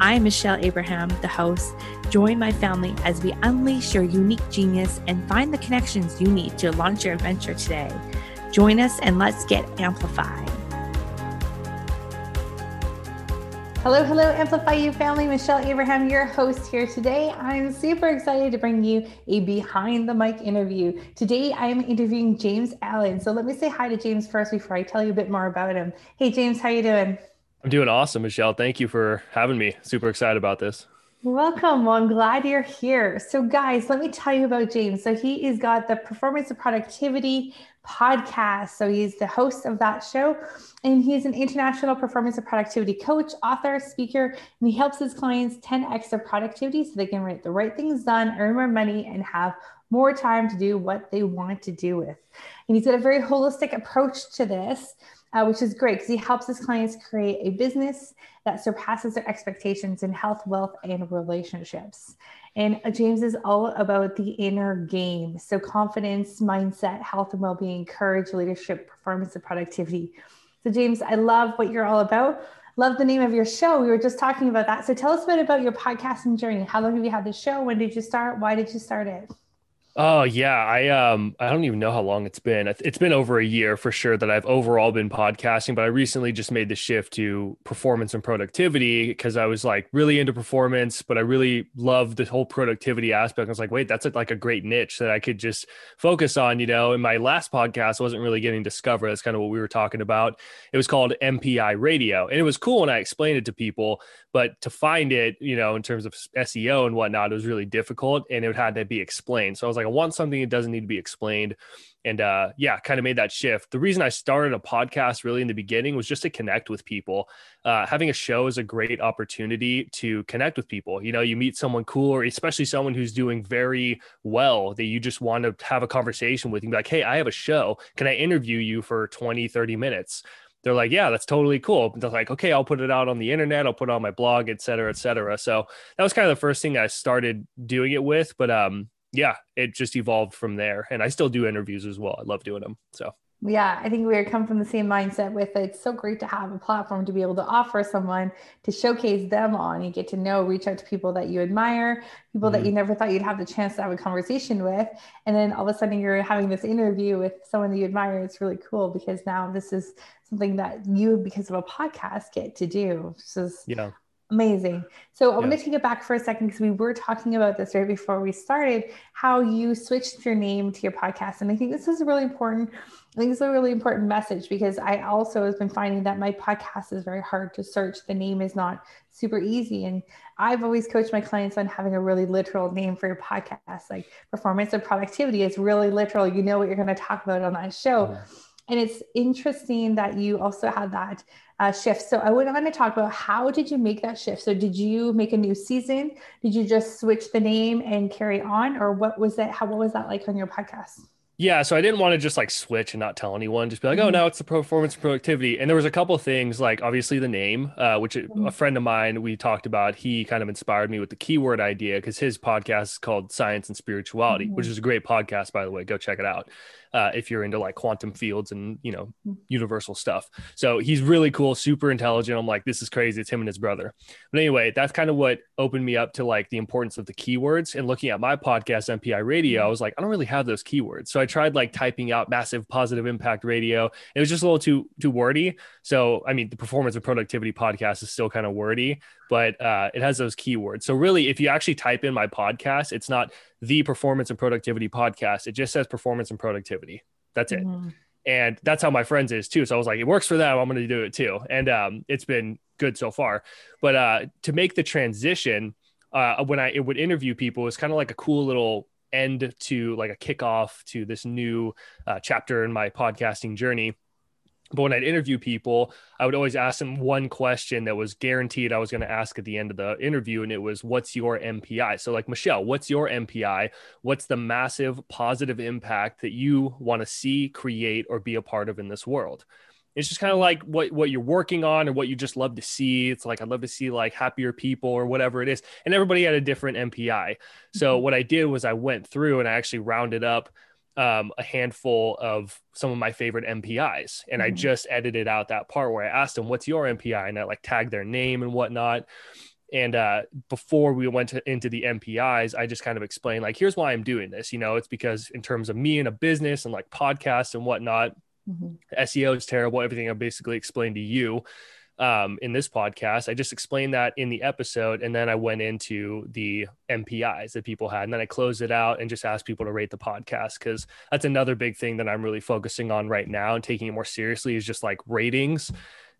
I'm Michelle Abraham, the host. Join my family as we unleash your unique genius and find the connections you need to launch your adventure today. Join us and let's get amplified. Hello, hello, Amplify You family. Michelle Abraham, your host here today. I'm super excited to bring you a behind the mic interview. Today, I am interviewing James Allen. So let me say hi to James first before I tell you a bit more about him. Hey, James, how you doing? I'm doing awesome, Michelle. Thank you for having me. Super excited about this. Welcome. Well, I'm glad you're here. So, guys, let me tell you about James. So, he has got the Performance and Productivity podcast. So, he's the host of that show, and he's an international performance and productivity coach, author, speaker, and he helps his clients 10x their productivity so they can get the right things done, earn more money, and have more time to do what they want to do with. And he's got a very holistic approach to this uh, which is great because he helps his clients create a business that surpasses their expectations in health, wealth, and relationships. And uh, James is all about the inner game. So, confidence, mindset, health and well being, courage, leadership, performance, and productivity. So, James, I love what you're all about. Love the name of your show. We were just talking about that. So, tell us a bit about your podcasting journey. How long have you had the show? When did you start? Why did you start it? Oh yeah, I um I don't even know how long it's been. It's been over a year for sure that I've overall been podcasting, but I recently just made the shift to performance and productivity because I was like really into performance, but I really love the whole productivity aspect. I was like, wait, that's like a great niche that I could just focus on, you know. And my last podcast wasn't really getting discovered. That's kind of what we were talking about. It was called MPI Radio, and it was cool, when I explained it to people, but to find it, you know, in terms of SEO and whatnot, it was really difficult, and it had to be explained. So I was like like I want something that doesn't need to be explained. And uh, yeah, kind of made that shift. The reason I started a podcast really in the beginning was just to connect with people. Uh, having a show is a great opportunity to connect with people. You know, you meet someone cool, or especially someone who's doing very well that you just want to have a conversation with. And be like, hey, I have a show. Can I interview you for 20, 30 minutes? they're like, yeah, that's totally cool. They're like, okay, I'll put it out on the internet. I'll put it on my blog, et cetera, et cetera. So that was kind of the first thing I started doing it with. But um, yeah, it just evolved from there. And I still do interviews as well. I love doing them. So yeah, I think we come from the same mindset with. It's so great to have a platform to be able to offer someone to showcase them on. You get to know, reach out to people that you admire, people mm-hmm. that you never thought you'd have the chance to have a conversation with. And then all of a sudden you're having this interview with someone that you admire. It's really cool because now this is something that you, because of a podcast, get to do. So yeah. Amazing. So I yeah. want to take it back for a second because we were talking about this right before we started, how you switched your name to your podcast. And I think this is a really important, I think it's a really important message because I also have been finding that my podcast is very hard to search. The name is not super easy. And I've always coached my clients on having a really literal name for your podcast, like performance and productivity is really literal. You know what you're going to talk about on that show. Mm-hmm. And it's interesting that you also had that uh, shift. So I would want to talk about how did you make that shift? So did you make a new season? Did you just switch the name and carry on, or what was that? How what was that like on your podcast? Yeah, so I didn't want to just like switch and not tell anyone. Just be like, oh, mm-hmm. now it's the performance productivity. And there was a couple of things, like obviously the name, uh, which mm-hmm. a friend of mine we talked about. He kind of inspired me with the keyword idea because his podcast is called Science and Spirituality, mm-hmm. which is a great podcast, by the way. Go check it out uh, if you're into like quantum fields and you know hmm. universal stuff. So he's really cool, super intelligent. I'm like, this is crazy. It's him and his brother. But anyway, that's kind of what opened me up to like the importance of the keywords. And looking at my podcast, MPI Radio, I was like, I don't really have those keywords. So I tried like typing out massive positive impact radio. It was just a little too too wordy. So I mean, the performance and productivity podcast is still kind of wordy, but uh, it has those keywords. So really, if you actually type in my podcast, it's not the performance and productivity podcast. It just says performance and productivity. That's it. Mm-hmm. And that's how my friends is too. So I was like, it works for them. I'm going to do it too. And um, it's been good so far. But uh, to make the transition, uh, when I would interview people, it's kind of like a cool little end to like a kickoff to this new uh, chapter in my podcasting journey but when I'd interview people, I would always ask them one question that was guaranteed I was going to ask at the end of the interview. And it was, What's your MPI? So, like, Michelle, what's your MPI? What's the massive positive impact that you want to see, create, or be a part of in this world? It's just kind of like what, what you're working on or what you just love to see. It's like, I'd love to see like happier people or whatever it is. And everybody had a different MPI. So, mm-hmm. what I did was I went through and I actually rounded up um, a handful of some of my favorite MPIs. And mm-hmm. I just edited out that part where I asked them, what's your MPI? And I like tagged their name and whatnot. And uh, before we went to, into the MPIs, I just kind of explained, like, here's why I'm doing this. You know, it's because in terms of me and a business and like podcasts and whatnot, mm-hmm. SEO is terrible. Everything I basically explained to you um, in this podcast. I just explained that in the episode, and then I went into the MPIs that people had, and then I closed it out and just asked people to rate the podcast because that's another big thing that I'm really focusing on right now and taking it more seriously is just like ratings.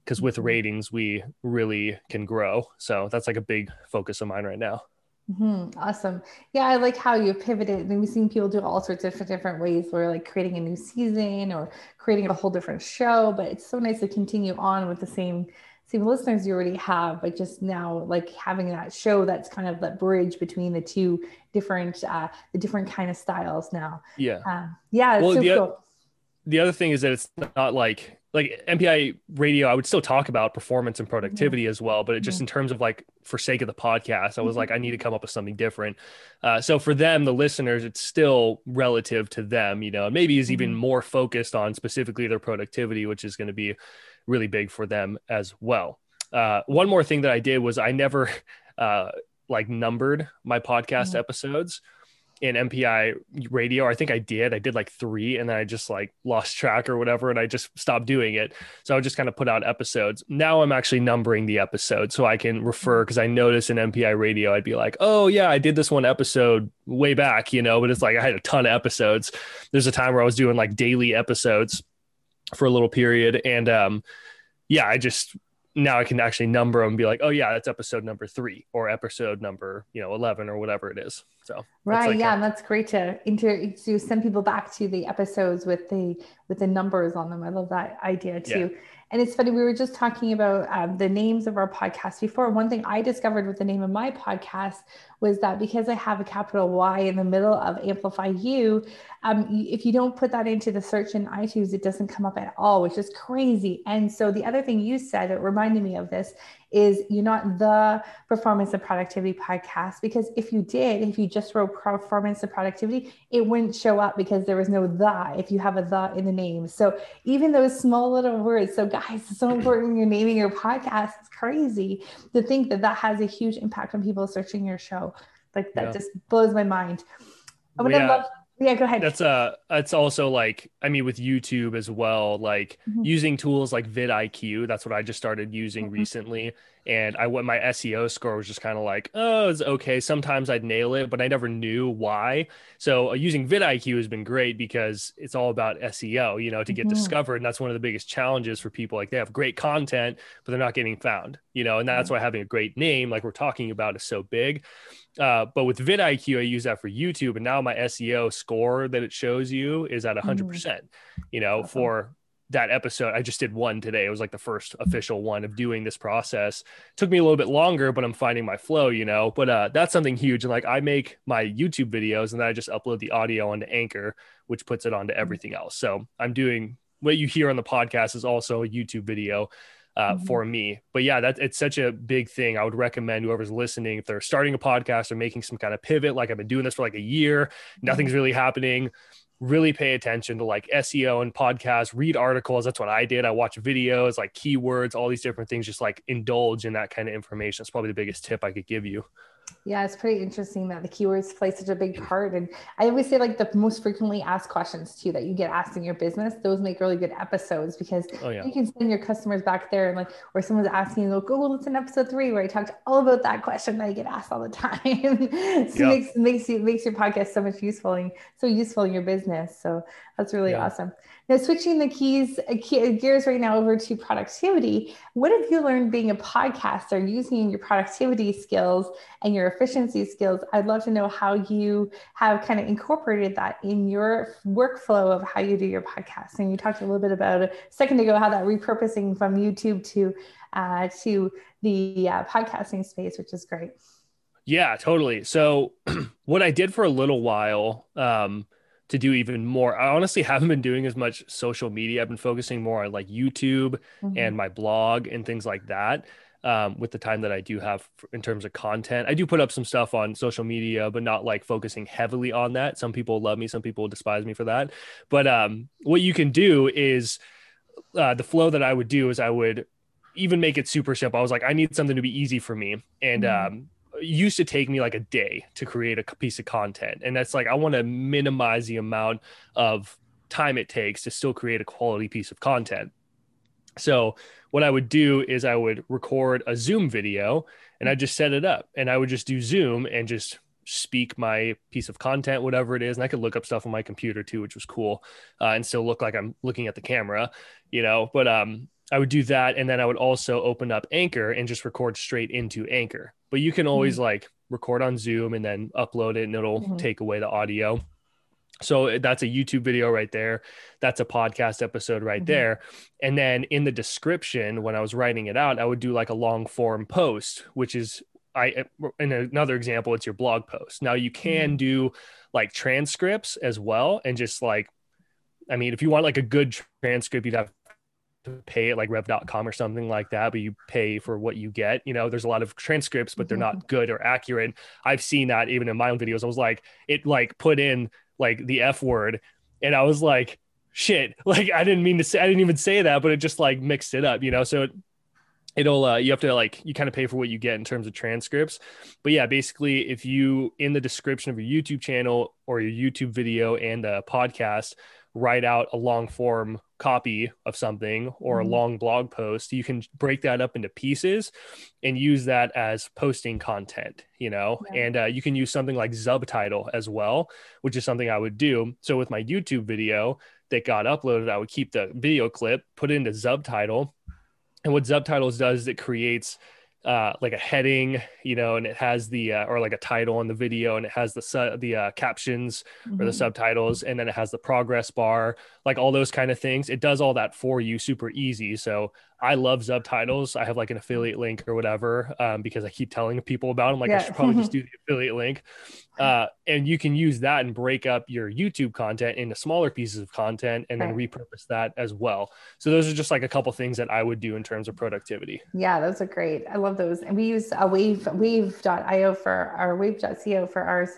Because with mm-hmm. ratings, we really can grow. So that's like a big focus of mine right now. Mm-hmm. Awesome. Yeah, I like how you pivoted. And we've seen people do all sorts of different ways where like creating a new season or creating a whole different show. But it's so nice to continue on with the same same listeners you already have, but just now like having that show that's kind of that bridge between the two different uh the different kind of styles now. Yeah. Uh, yeah. well, so the, cool. the other thing is that it's not like like MPI radio, I would still talk about performance and productivity as well, but it just in terms of like for sake of the podcast, I was like, I need to come up with something different. Uh, so for them, the listeners, it's still relative to them, you know, maybe is even more focused on specifically their productivity, which is going to be really big for them as well. Uh, one more thing that I did was I never uh, like numbered my podcast mm-hmm. episodes in MPI radio. I think I did. I did like three and then I just like lost track or whatever and I just stopped doing it. So I just kind of put out episodes. Now I'm actually numbering the episodes so I can refer because I noticed in MPI radio, I'd be like, oh yeah, I did this one episode way back, you know, but it's like I had a ton of episodes. There's a time where I was doing like daily episodes for a little period. And um, yeah, I just now I can actually number them and be like, oh yeah, that's episode number three or episode number, you know, 11 or whatever it is. So right. Like yeah. A- and that's great to inter to send people back to the episodes with the, with the numbers on them. I love that idea too. Yeah. And it's funny, we were just talking about um, the names of our podcast before. One thing I discovered with the name of my podcast was that because I have a capital Y in the middle of Amplify You, um, if you don't put that into the search in iTunes, it doesn't come up at all, which is crazy. And so the other thing you said, it reminded me of this, is you're not the performance and productivity podcast because if you did, if you just wrote performance and productivity, it wouldn't show up because there was no the if you have a the in the name. So even those small little words, so guys, it's so important when you're naming your podcast. It's crazy to think that that has a huge impact on people searching your show. Like that yeah. just blows my mind. I would yeah. love yeah go ahead that's uh that's also like i mean with youtube as well like mm-hmm. using tools like vidiq that's what i just started using mm-hmm. recently and i went my seo score was just kind of like oh it's okay sometimes i'd nail it but i never knew why so uh, using vidiq has been great because it's all about seo you know to get mm-hmm. discovered and that's one of the biggest challenges for people like they have great content but they're not getting found you know and that's why having a great name like we're talking about is so big uh, but with vidIQ, I use that for YouTube, and now my SEO score that it shows you is at 100%. percent You know, awesome. for that episode, I just did one today. It was like the first official one of doing this process. It took me a little bit longer, but I'm finding my flow, you know. But uh, that's something huge. And like I make my YouTube videos, and then I just upload the audio onto Anchor, which puts it onto mm-hmm. everything else. So I'm doing what you hear on the podcast is also a YouTube video uh, mm-hmm. for me. But yeah, that it's such a big thing. I would recommend whoever's listening, if they're starting a podcast or making some kind of pivot, like I've been doing this for like a year, nothing's mm-hmm. really happening. Really pay attention to like SEO and podcasts, read articles. That's what I did. I watch videos, like keywords, all these different things, just like indulge in that kind of information. It's probably the biggest tip I could give you. Yeah, it's pretty interesting that the keywords play such a big part. And I always say like the most frequently asked questions too that you get asked in your business, those make really good episodes because oh, yeah. you can send your customers back there and like where someone's asking, you, oh, go, well, listen episode three where I talked all about that question that I get asked all the time. so yep. it makes makes you makes your podcast so much useful and so useful in your business. So that's really yeah. awesome. Now, switching the keys uh, gears right now over to productivity, what have you learned being a podcaster using your productivity skills and your efficiency skills? I'd love to know how you have kind of incorporated that in your workflow of how you do your podcast. And you talked a little bit about a second ago how that repurposing from YouTube to uh, to the uh, podcasting space, which is great. Yeah, totally. So, what I did for a little while um, to do even more, I honestly haven't been doing as much social media. I've been focusing more on like YouTube mm-hmm. and my blog and things like that. Um, with the time that I do have in terms of content, I do put up some stuff on social media, but not like focusing heavily on that. Some people love me, some people despise me for that. But um, what you can do is uh, the flow that I would do is I would even make it super simple. I was like, I need something to be easy for me. And mm-hmm. um, used to take me like a day to create a piece of content. And that's like, I want to minimize the amount of time it takes to still create a quality piece of content. So, what I would do is I would record a Zoom video and I just set it up and I would just do Zoom and just speak my piece of content, whatever it is. And I could look up stuff on my computer too, which was cool uh, and still look like I'm looking at the camera, you know. But um, I would do that. And then I would also open up Anchor and just record straight into Anchor. But you can always mm-hmm. like record on Zoom and then upload it and it'll mm-hmm. take away the audio. So eh, that's a YouTube video right there. That's a podcast episode right mm-hmm. there. And then in the description, when I was writing it out, I would do like a long form post, which is I eh, in another example, it's your blog post. Now you can mm-hmm. do like transcripts as well, and just like, I mean, if you want like a good transcript, you'd have to pay it like rev.com or something like that, but you pay for what you get. You know, there's a lot of transcripts, but they're not mm-hmm. good or accurate. I've seen that even in my own videos. I was like, it like put in like the F word, and I was like, shit, like I didn't mean to say, I didn't even say that, but it just like mixed it up, you know? So it, it'll uh, you have to like you kind of pay for what you get in terms of transcripts but yeah basically if you in the description of your youtube channel or your youtube video and a podcast write out a long form copy of something or a mm-hmm. long blog post you can break that up into pieces and use that as posting content you know yeah. and uh, you can use something like subtitle as well which is something i would do so with my youtube video that got uploaded i would keep the video clip put it into subtitle and what subtitles does is it creates uh, like a heading, you know, and it has the uh, or like a title on the video, and it has the su- the uh, captions mm-hmm. or the mm-hmm. subtitles, and then it has the progress bar, like all those kind of things. It does all that for you super easy. So I love subtitles. I have like an affiliate link or whatever um, because I keep telling people about them. Like yeah. I should probably just do the affiliate link, uh, and you can use that and break up your YouTube content into smaller pieces of content and then repurpose that as well. So those are just like a couple things that I would do in terms of productivity. Yeah, those are great. I love those, and we use a Wave Wave.io for our Wave.co for ours,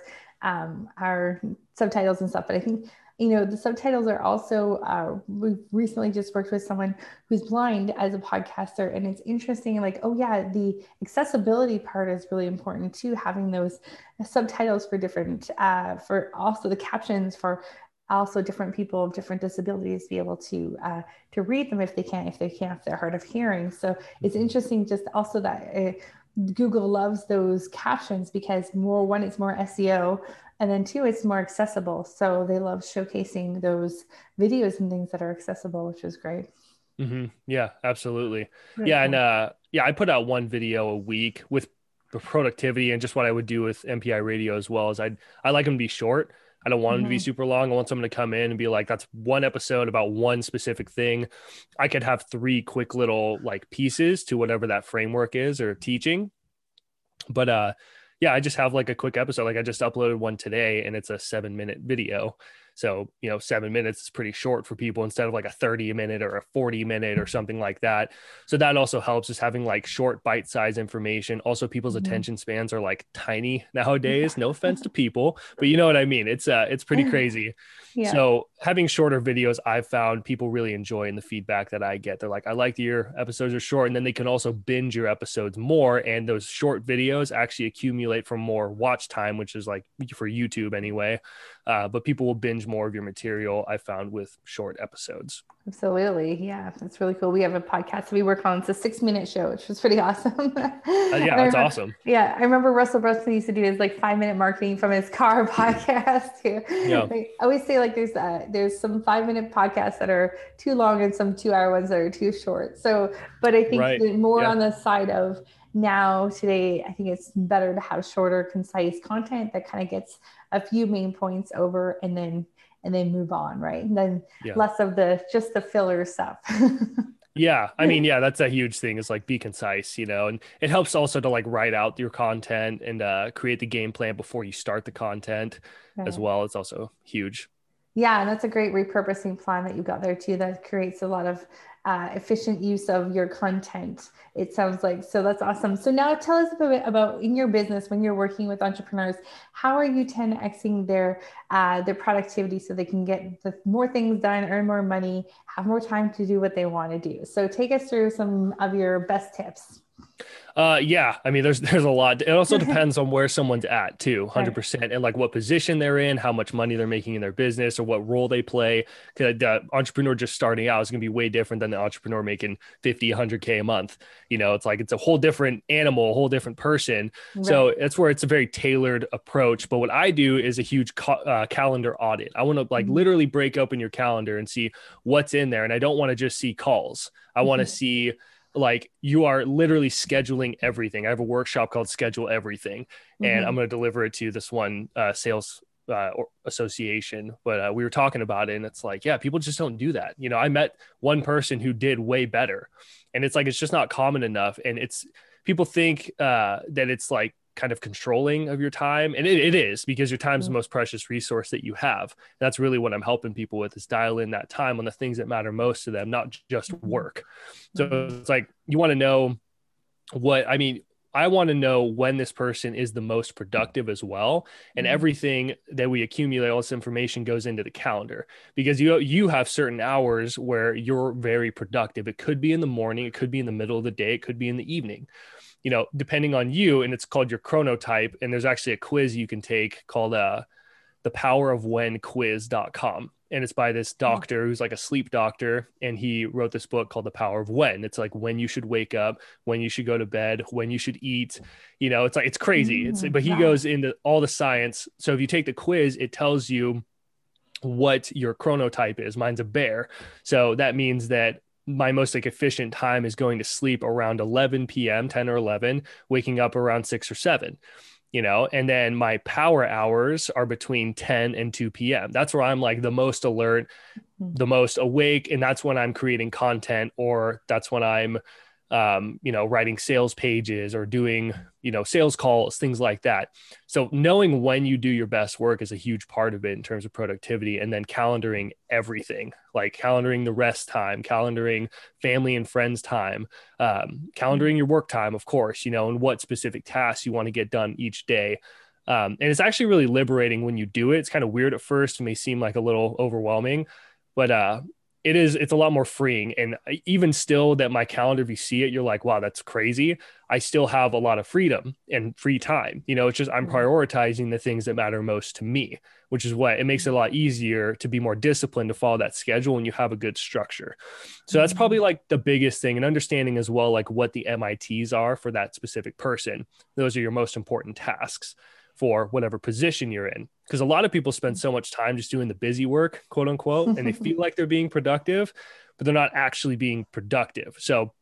um, our subtitles and stuff. But I think you know the subtitles are also uh, we recently just worked with someone who's blind as a podcaster and it's interesting like oh yeah the accessibility part is really important too having those subtitles for different uh, for also the captions for also different people of different disabilities be able to uh, to read them if they can if they can't if they're hard of hearing so it's mm-hmm. interesting just also that Google loves those captions because more one, it's more SEO, and then two, it's more accessible. So they love showcasing those videos and things that are accessible, which is great. Mm-hmm. Yeah, absolutely. Really yeah, cool. and uh, yeah, I put out one video a week with the productivity and just what I would do with MPI radio as well. As I I like them to be short. I don't want mm-hmm. them to be mm-hmm. super long. I want someone to come in and be like, that's one episode about one specific thing. I could have three quick little like pieces to whatever that framework is or teaching. But uh yeah, I just have like a quick episode. Like I just uploaded one today and it's a seven minute video. So, you know, seven minutes is pretty short for people instead of like a 30 minute or a 40 minute or something like that. So that also helps is having like short bite size information. Also, people's mm-hmm. attention spans are like tiny nowadays. No offense to people, but you know what I mean? It's uh it's pretty crazy. Yeah. So having shorter videos, I've found people really enjoy in the feedback that I get. They're like, I like that your episodes are short. And then they can also binge your episodes more. And those short videos actually accumulate for more watch time, which is like for YouTube anyway. Uh, but people will binge binge more of your material. I found with short episodes. Absolutely. Yeah, that's really cool. We have a podcast we work on. It's a six minute show, which was pretty awesome. uh, yeah, that's remember, awesome. Yeah. I remember Russell Brunson used to do his like five minute marketing from his car podcast too. Yeah. Like, I always say like there's uh, there's some five minute podcasts that are too long and some two hour ones that are too short. So, but I think right. more yeah. on the side of now today, I think it's better to have shorter, concise content that kind of gets a few main points over and then and then move on, right? And then yeah. less of the just the filler stuff. yeah. I mean, yeah, that's a huge thing is like be concise, you know, and it helps also to like write out your content and uh, create the game plan before you start the content right. as well. It's also huge. Yeah, and that's a great repurposing plan that you got there too. That creates a lot of uh, efficient use of your content. It sounds like so. That's awesome. So now tell us a bit about in your business when you're working with entrepreneurs. How are you 10xing their uh, their productivity so they can get the more things done, earn more money, have more time to do what they want to do? So take us through some of your best tips. Uh, yeah. I mean, there's there's a lot. It also depends on where someone's at too, hundred percent, and like what position they're in, how much money they're making in their business, or what role they play. Because the entrepreneur just starting out is going to be way different than the entrepreneur making 50, 100 k a month. You know, it's like it's a whole different animal, a whole different person. Right. So that's where it's a very tailored approach. But what I do is a huge ca- uh, calendar audit. I want to like mm-hmm. literally break open your calendar and see what's in there, and I don't want to just see calls. I want to mm-hmm. see like you are literally scheduling everything. I have a workshop called Schedule Everything, mm-hmm. and I'm going to deliver it to this one uh, sales uh, association. But uh, we were talking about it, and it's like, yeah, people just don't do that. You know, I met one person who did way better, and it's like it's just not common enough. And it's people think uh, that it's like kind of controlling of your time and it, it is because your time is the mm-hmm. most precious resource that you have that's really what i'm helping people with is dial in that time on the things that matter most to them not just mm-hmm. work so mm-hmm. it's like you want to know what i mean I want to know when this person is the most productive as well. And everything that we accumulate, all this information goes into the calendar because you you have certain hours where you're very productive. It could be in the morning, it could be in the middle of the day, it could be in the evening you know, depending on you, and it's called your chronotype. And there's actually a quiz you can take called uh, the power of when quiz.com. And it's by this hmm. doctor who's like a sleep doctor. And he wrote this book called The Power of When. It's like when you should wake up, when you should go to bed, when you should eat. You know, it's like, it's crazy. It's, but he goes into all the science. So if you take the quiz, it tells you what your chronotype is. Mine's a bear. So that means that my most like efficient time is going to sleep around 11 p.m 10 or 11 waking up around 6 or 7 you know and then my power hours are between 10 and 2 p.m that's where i'm like the most alert mm-hmm. the most awake and that's when i'm creating content or that's when i'm um, you know, writing sales pages or doing, you know, sales calls, things like that. So knowing when you do your best work is a huge part of it in terms of productivity and then calendaring everything, like calendaring the rest time, calendaring family and friends time, um, calendaring your work time, of course, you know, and what specific tasks you want to get done each day. Um, and it's actually really liberating when you do it. It's kind of weird at first, it may seem like a little overwhelming, but uh, it is it's a lot more freeing. And even still that my calendar if you see it you're like wow that's crazy. I still have a lot of freedom and free time. You know it's just i'm prioritizing the things that matter most to me which is what it makes it a lot easier to be more disciplined to follow that schedule when you have a good structure. So that's probably mm-hmm. like the biggest thing and understanding as well like what the mits are for that specific person. Those are your most important tasks for whatever position you're in. Because a lot of people spend so much time just doing the busy work, quote unquote, and they feel like they're being productive, but they're not actually being productive. So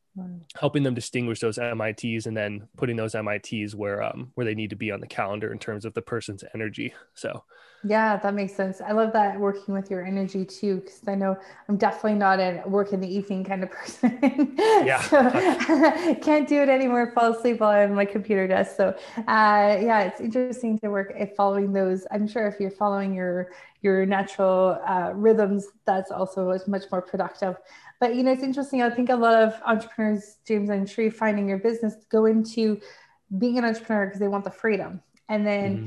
helping them distinguish those MITs and then putting those MITs where um where they need to be on the calendar in terms of the person's energy. So yeah, that makes sense. I love that working with your energy too, because I know I'm definitely not a work in the evening kind of person. Yeah. so, can't do it anymore, fall asleep while I'm my computer desk. So uh, yeah, it's interesting to work if following those. I'm sure if you're following your your natural uh, rhythms, that's also much more productive. But you know, it's interesting. I think a lot of entrepreneurs, James, I'm sure finding your business go into being an entrepreneur because they want the freedom, and then. Mm-hmm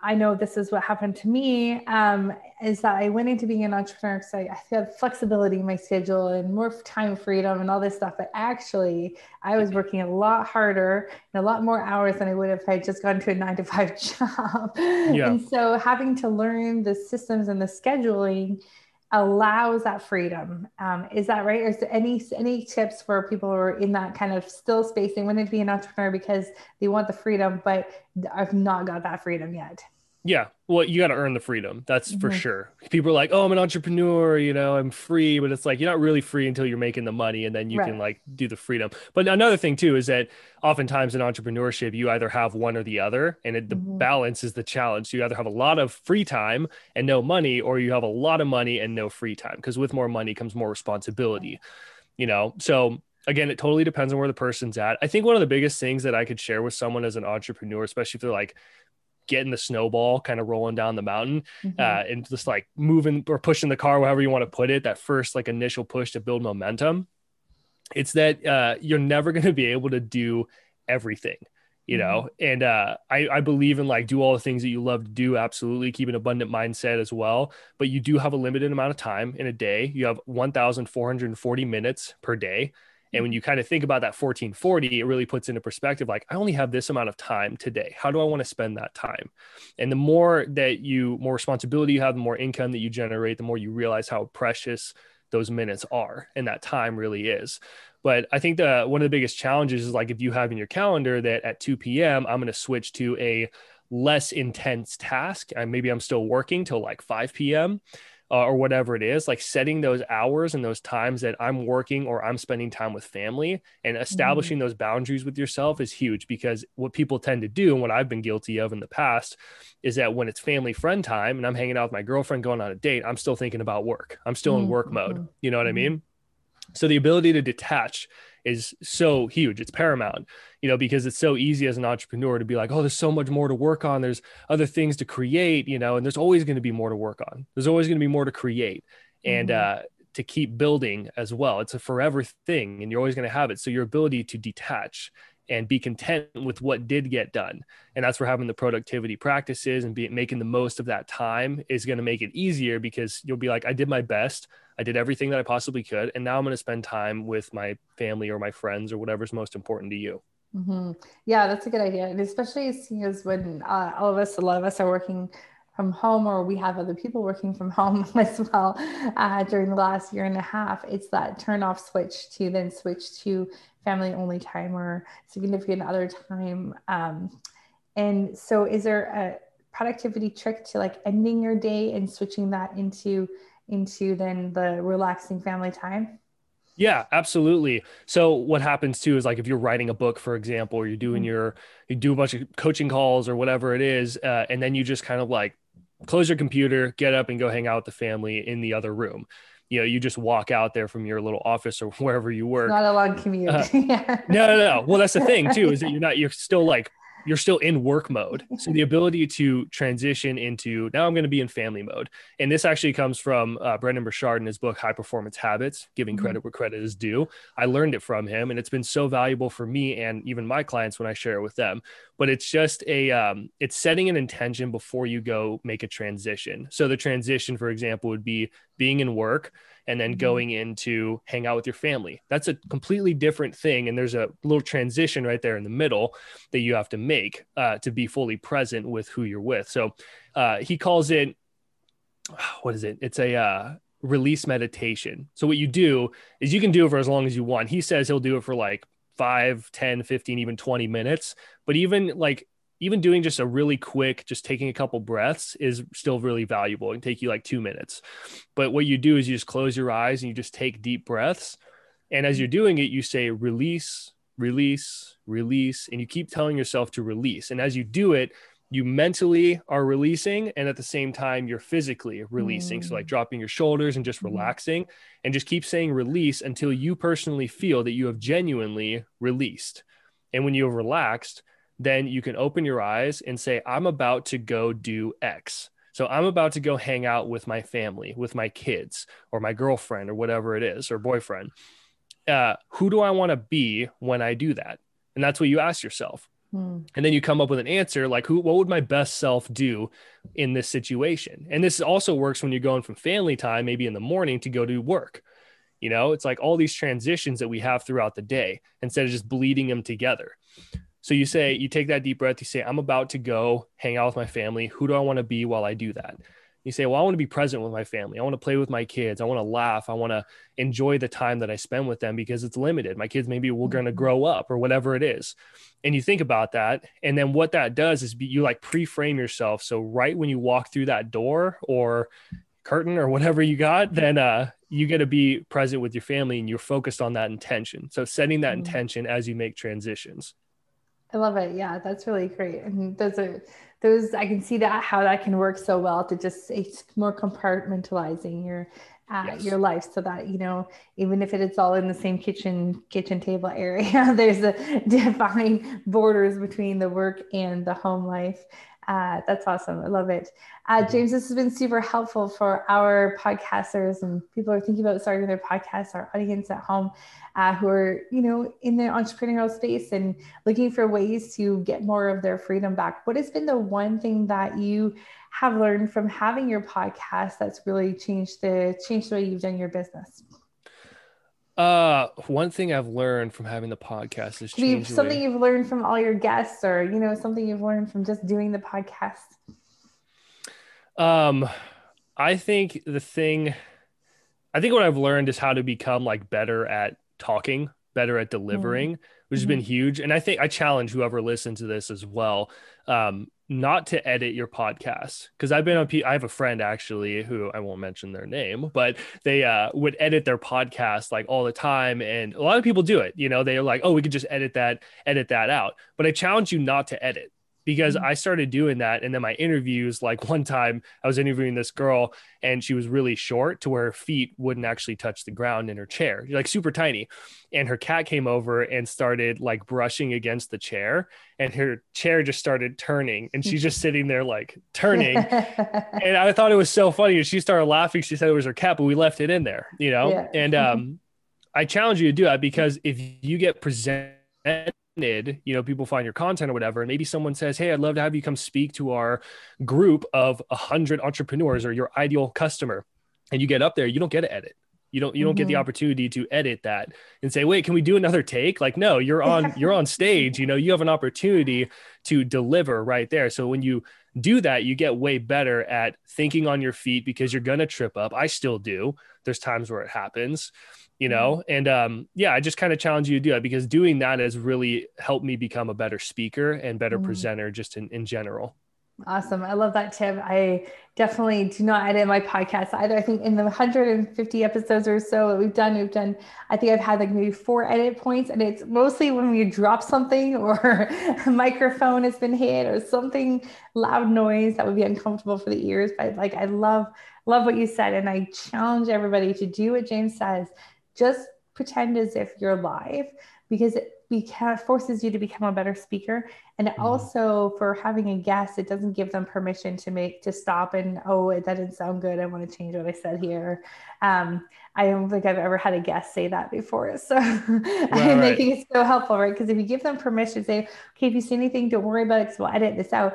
I know this is what happened to me um, is that I went into being an entrepreneur because I, I had flexibility in my schedule and more time freedom and all this stuff. But actually, I was working a lot harder and a lot more hours than I would if I had just gone to a nine to five job. Yeah. And so having to learn the systems and the scheduling allows that freedom. Um, is that right? Or is there any any tips for people who are in that kind of still space? They want to be an entrepreneur because they want the freedom, but I've not got that freedom yet. Yeah. Well, you got to earn the freedom. That's mm-hmm. for sure. People are like, oh, I'm an entrepreneur, you know, I'm free. But it's like, you're not really free until you're making the money and then you right. can like do the freedom. But another thing too is that oftentimes in entrepreneurship, you either have one or the other. And it, the mm-hmm. balance is the challenge. So you either have a lot of free time and no money, or you have a lot of money and no free time. Because with more money comes more responsibility, you know? So again, it totally depends on where the person's at. I think one of the biggest things that I could share with someone as an entrepreneur, especially if they're like getting the snowball kind of rolling down the mountain mm-hmm. uh, and just like moving or pushing the car, however you want to put it, that first like initial push to build momentum. It's that uh, you're never going to be able to do everything, you mm-hmm. know? And uh, I, I believe in like do all the things that you love to do. Absolutely. Keep an abundant mindset as well. But you do have a limited amount of time in a day. You have 1,440 minutes per day. And when you kind of think about that 1440, it really puts into perspective like, I only have this amount of time today. How do I want to spend that time? And the more that you, more responsibility you have, the more income that you generate, the more you realize how precious those minutes are and that time really is. But I think the one of the biggest challenges is like if you have in your calendar that at 2 p.m., I'm going to switch to a less intense task. And maybe I'm still working till like 5 p.m uh, or whatever it is, like setting those hours and those times that I'm working or I'm spending time with family and establishing mm-hmm. those boundaries with yourself is huge because what people tend to do and what I've been guilty of in the past is that when it's family friend time and I'm hanging out with my girlfriend going on a date, I'm still thinking about work. I'm still mm-hmm. in work mode. Mm-hmm. You know what I mm-hmm. mean? So the ability to detach is so huge. It's paramount, you know, because it's so easy as an entrepreneur to be like, oh, there's so much more to work on. There's other things to create, you know, and there's always going to be more to work on. There's always going to be more to create and mm-hmm. uh, to keep building as well. It's a forever thing and you're always going to have it. So your ability to detach and be content with what did get done. And that's where having the productivity practices and be, making the most of that time is going to make it easier because you'll be like, I did my best. I did everything that I possibly could. And now I'm going to spend time with my family or my friends or whatever's most important to you. Mm-hmm. Yeah, that's a good idea. And especially as when uh, all of us, a lot of us are working from home or we have other people working from home as well uh, during the last year and a half, it's that turn off switch to then switch to family only time or significant other time. Um, and so is there a productivity trick to like ending your day and switching that into into then the relaxing family time? Yeah, absolutely. So what happens too is like if you're writing a book, for example, or you're doing mm-hmm. your you do a bunch of coaching calls or whatever it is, uh, and then you just kind of like close your computer, get up, and go hang out with the family in the other room. You know, you just walk out there from your little office or wherever you work. Not a long commute. Uh, yeah. No, no, no. Well, that's the thing too, is that you're not. You're still like you're still in work mode. So the ability to transition into now I'm going to be in family mode. And this actually comes from uh, Brendon Burchard in his book, High Performance Habits, giving mm-hmm. credit where credit is due. I learned it from him and it's been so valuable for me and even my clients when I share it with them. But it's just a, um, it's setting an intention before you go make a transition. So the transition, for example, would be being in work and then going in to hang out with your family. That's a completely different thing. And there's a little transition right there in the middle that you have to make uh, to be fully present with who you're with. So uh, he calls it, what is it? It's a, uh, release meditation. So what you do is you can do it for as long as you want. He says he'll do it for like 5, 10, 15, even 20 minutes. But even like even doing just a really quick, just taking a couple breaths is still really valuable. It can take you like two minutes. But what you do is you just close your eyes and you just take deep breaths. And as you're doing it, you say release, release, release, and you keep telling yourself to release. And as you do it, you mentally are releasing and at the same time you're physically releasing. Mm. So like mm. dropping your shoulders and just mm-hmm. relaxing and just keep saying release until you personally feel that you have genuinely released. And when you have relaxed, then you can open your eyes and say, I'm about to go do X. So I'm about to go hang out with my family, with my kids, or my girlfriend, or whatever it is, or boyfriend. Uh, who do I want to be when I do that? And that's what you ask yourself. Hmm. And then you come up with an answer like, who, what would my best self do in this situation? And this also works when you're going from family time, maybe in the morning, to go to work. You know, it's like all these transitions that we have throughout the day instead of just bleeding them together. So you say, you take that deep breath, you say, I'm about to go hang out with my family. Who do I want to be while I do that? You say, Well, I want to be present with my family. I want to play with my kids. I want to laugh. I want to enjoy the time that I spend with them because it's limited. My kids maybe we're going to mm-hmm. grow up or whatever it is. And you think about that. And then what that does is you like pre frame yourself. So, right when you walk through that door or curtain or whatever you got, then uh, you get to be present with your family and you're focused on that intention. So, setting that mm-hmm. intention as you make transitions. I love it. Yeah, that's really great. And those are those I can see that how that can work so well to just it's more compartmentalizing your uh, yes. your life so that you know even if it is all in the same kitchen kitchen table area there's a defined borders between the work and the home life uh, that's awesome. I love it. Uh, mm-hmm. James, this has been super helpful for our podcasters and people who are thinking about starting their podcast, our audience at home uh, who are, you know, in the entrepreneurial space and looking for ways to get more of their freedom back. What has been the one thing that you have learned from having your podcast that's really changed the changed the way you've done your business? Uh, one thing I've learned from having the podcast is you, something you've learned from all your guests, or you know, something you've learned from just doing the podcast. Um, I think the thing, I think what I've learned is how to become like better at talking, better at delivering, mm-hmm. which has been mm-hmm. huge. And I think I challenge whoever listens to this as well. Um, not to edit your podcast because I've been on. I have a friend actually who I won't mention their name, but they uh, would edit their podcast like all the time, and a lot of people do it. You know, they're like, "Oh, we could just edit that, edit that out." But I challenge you not to edit because mm-hmm. I started doing that. And then my interviews, like one time I was interviewing this girl and she was really short to where her feet wouldn't actually touch the ground in her chair, like super tiny. And her cat came over and started like brushing against the chair and her chair just started turning and she's just sitting there like turning. and I thought it was so funny. And she started laughing. She said it was her cat, but we left it in there, you know? Yeah. And um, I challenge you to do that because if you get presented you know people find your content or whatever and maybe someone says hey i'd love to have you come speak to our group of 100 entrepreneurs or your ideal customer and you get up there you don't get to edit. You don't you don't mm-hmm. get the mm-hmm. opportunity to edit that and say wait can we do another take? Like no you're on you're on stage you know you have an opportunity to deliver right there. So when you do that you get way better at thinking on your feet because you're going to trip up. I still do. There's times where it happens you know? Mm-hmm. and um yeah i just kind of challenge you to do that because doing that has really helped me become a better speaker and better mm-hmm. presenter just in, in general. Awesome. I love that tip i definitely do not edit my podcast either. I think in the 150 episodes or so that we've done we've done i think i've had like maybe four edit points and it's mostly when we drop something or a microphone has been hit or something loud noise that would be uncomfortable for the ears. But like i love love what you said and i challenge everybody to do what james says just pretend as if you're live because it beca- forces you to become a better speaker. And mm-hmm. also for having a guest it doesn't give them permission to make to stop and oh it didn't sound good. I want to change what i said here. Um, i don't think i've ever had a guest say that before. So right, i think it's so helpful right? Because if you give them permission say okay if you see anything don't worry about it because we'll edit this out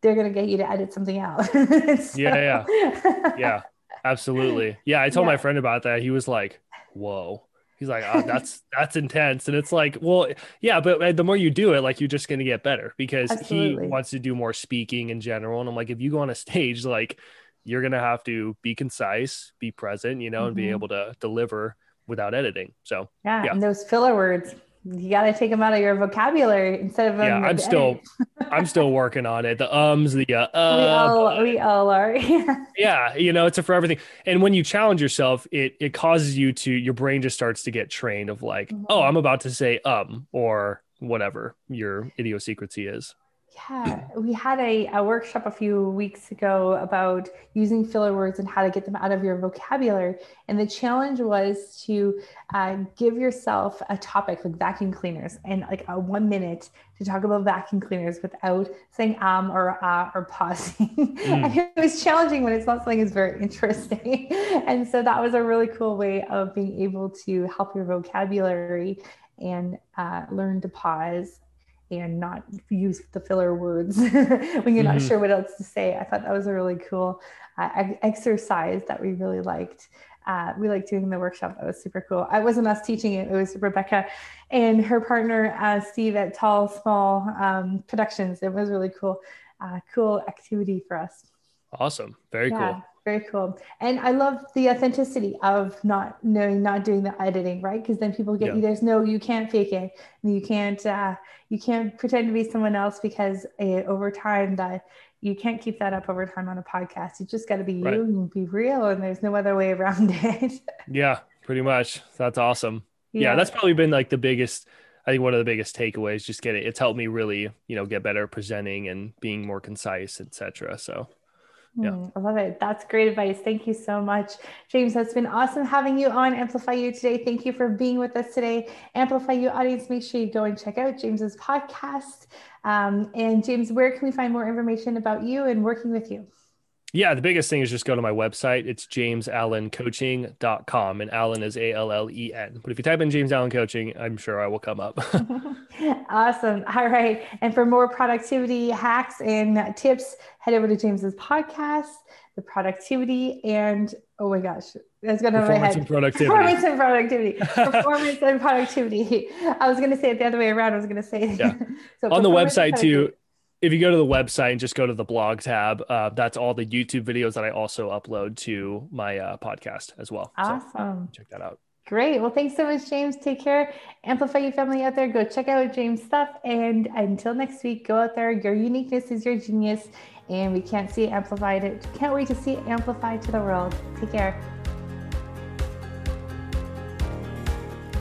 they're going to get you to edit something out. So. yeah yeah yeah. Absolutely. Yeah i told yeah. my friend about that. He was like whoa he's like oh, that's that's intense and it's like well yeah but the more you do it like you're just going to get better because Absolutely. he wants to do more speaking in general and i'm like if you go on a stage like you're to have to be concise be present you know mm-hmm. and be mm-hmm. able to deliver without editing so yeah, yeah. and those filler words you got to take them out of your vocabulary instead of yeah i'm still i'm still working on it. The ums the uh, uh we all we all are yeah. You know it's a for everything and when you challenge yourself it it causes you to your brain just starts to get trained of like mm-hmm. oh i'm about to say um or whatever your idiosyncrasy is yeah, we had a, a workshop a few weeks ago about using filler words and how to get them out of your vocabulary. And the challenge was to uh, give yourself a topic like vacuum cleaners and like a one minute to talk about vacuum cleaners without saying um or uh or pausing. Mm. and it was challenging when it's not something that's very interesting. and so that was a really cool way of being able to help your vocabulary and uh, learn to pause and not use the filler words when you're not mm-hmm. sure what else to say. I thought that was a really cool uh, exercise that we really liked. Uh, we liked doing the workshop. That was super cool. I wasn't us teaching it. It was Rebecca and her partner, uh, Steve at Tall Small um, Productions. It was really cool, uh, cool activity for us. Awesome. Very yeah. cool very cool and i love the authenticity of not knowing not doing the editing right because then people get yeah. you there's no you can't fake it you can't uh, you can't pretend to be someone else because uh, over time that you can't keep that up over time on a podcast you just got to be right. you and be real and there's no other way around it yeah pretty much that's awesome yeah. yeah that's probably been like the biggest I think one of the biggest takeaways just get it. It's helped me really, you know, get better presenting and being more concise, etc. So yeah. Mm, I love it. That's great advice. Thank you so much, James. That's been awesome having you on Amplify You today. Thank you for being with us today. Amplify You audience, make sure you go and check out James's podcast. Um, and James, where can we find more information about you and working with you? Yeah, the biggest thing is just go to my website. It's jamesallencoaching.com and Allen is A L L E N. But if you type in James Allen Coaching, I'm sure I will come up. awesome. All right. And for more productivity hacks and tips, head over to James's podcast, The Productivity and oh my gosh, that's going to my head. And productivity. Performance and productivity. Performance and productivity. I was going to say it the other way around. I was going to say yeah. so on the website too if you go to the website and just go to the blog tab, uh, that's all the YouTube videos that I also upload to my uh, podcast as well. Awesome. So check that out. Great. Well, thanks so much, James. Take care. Amplify your family out there. Go check out James' stuff. And until next week, go out there. Your uniqueness is your genius. And we can't see it amplified. Can't wait to see it amplified to the world. Take care.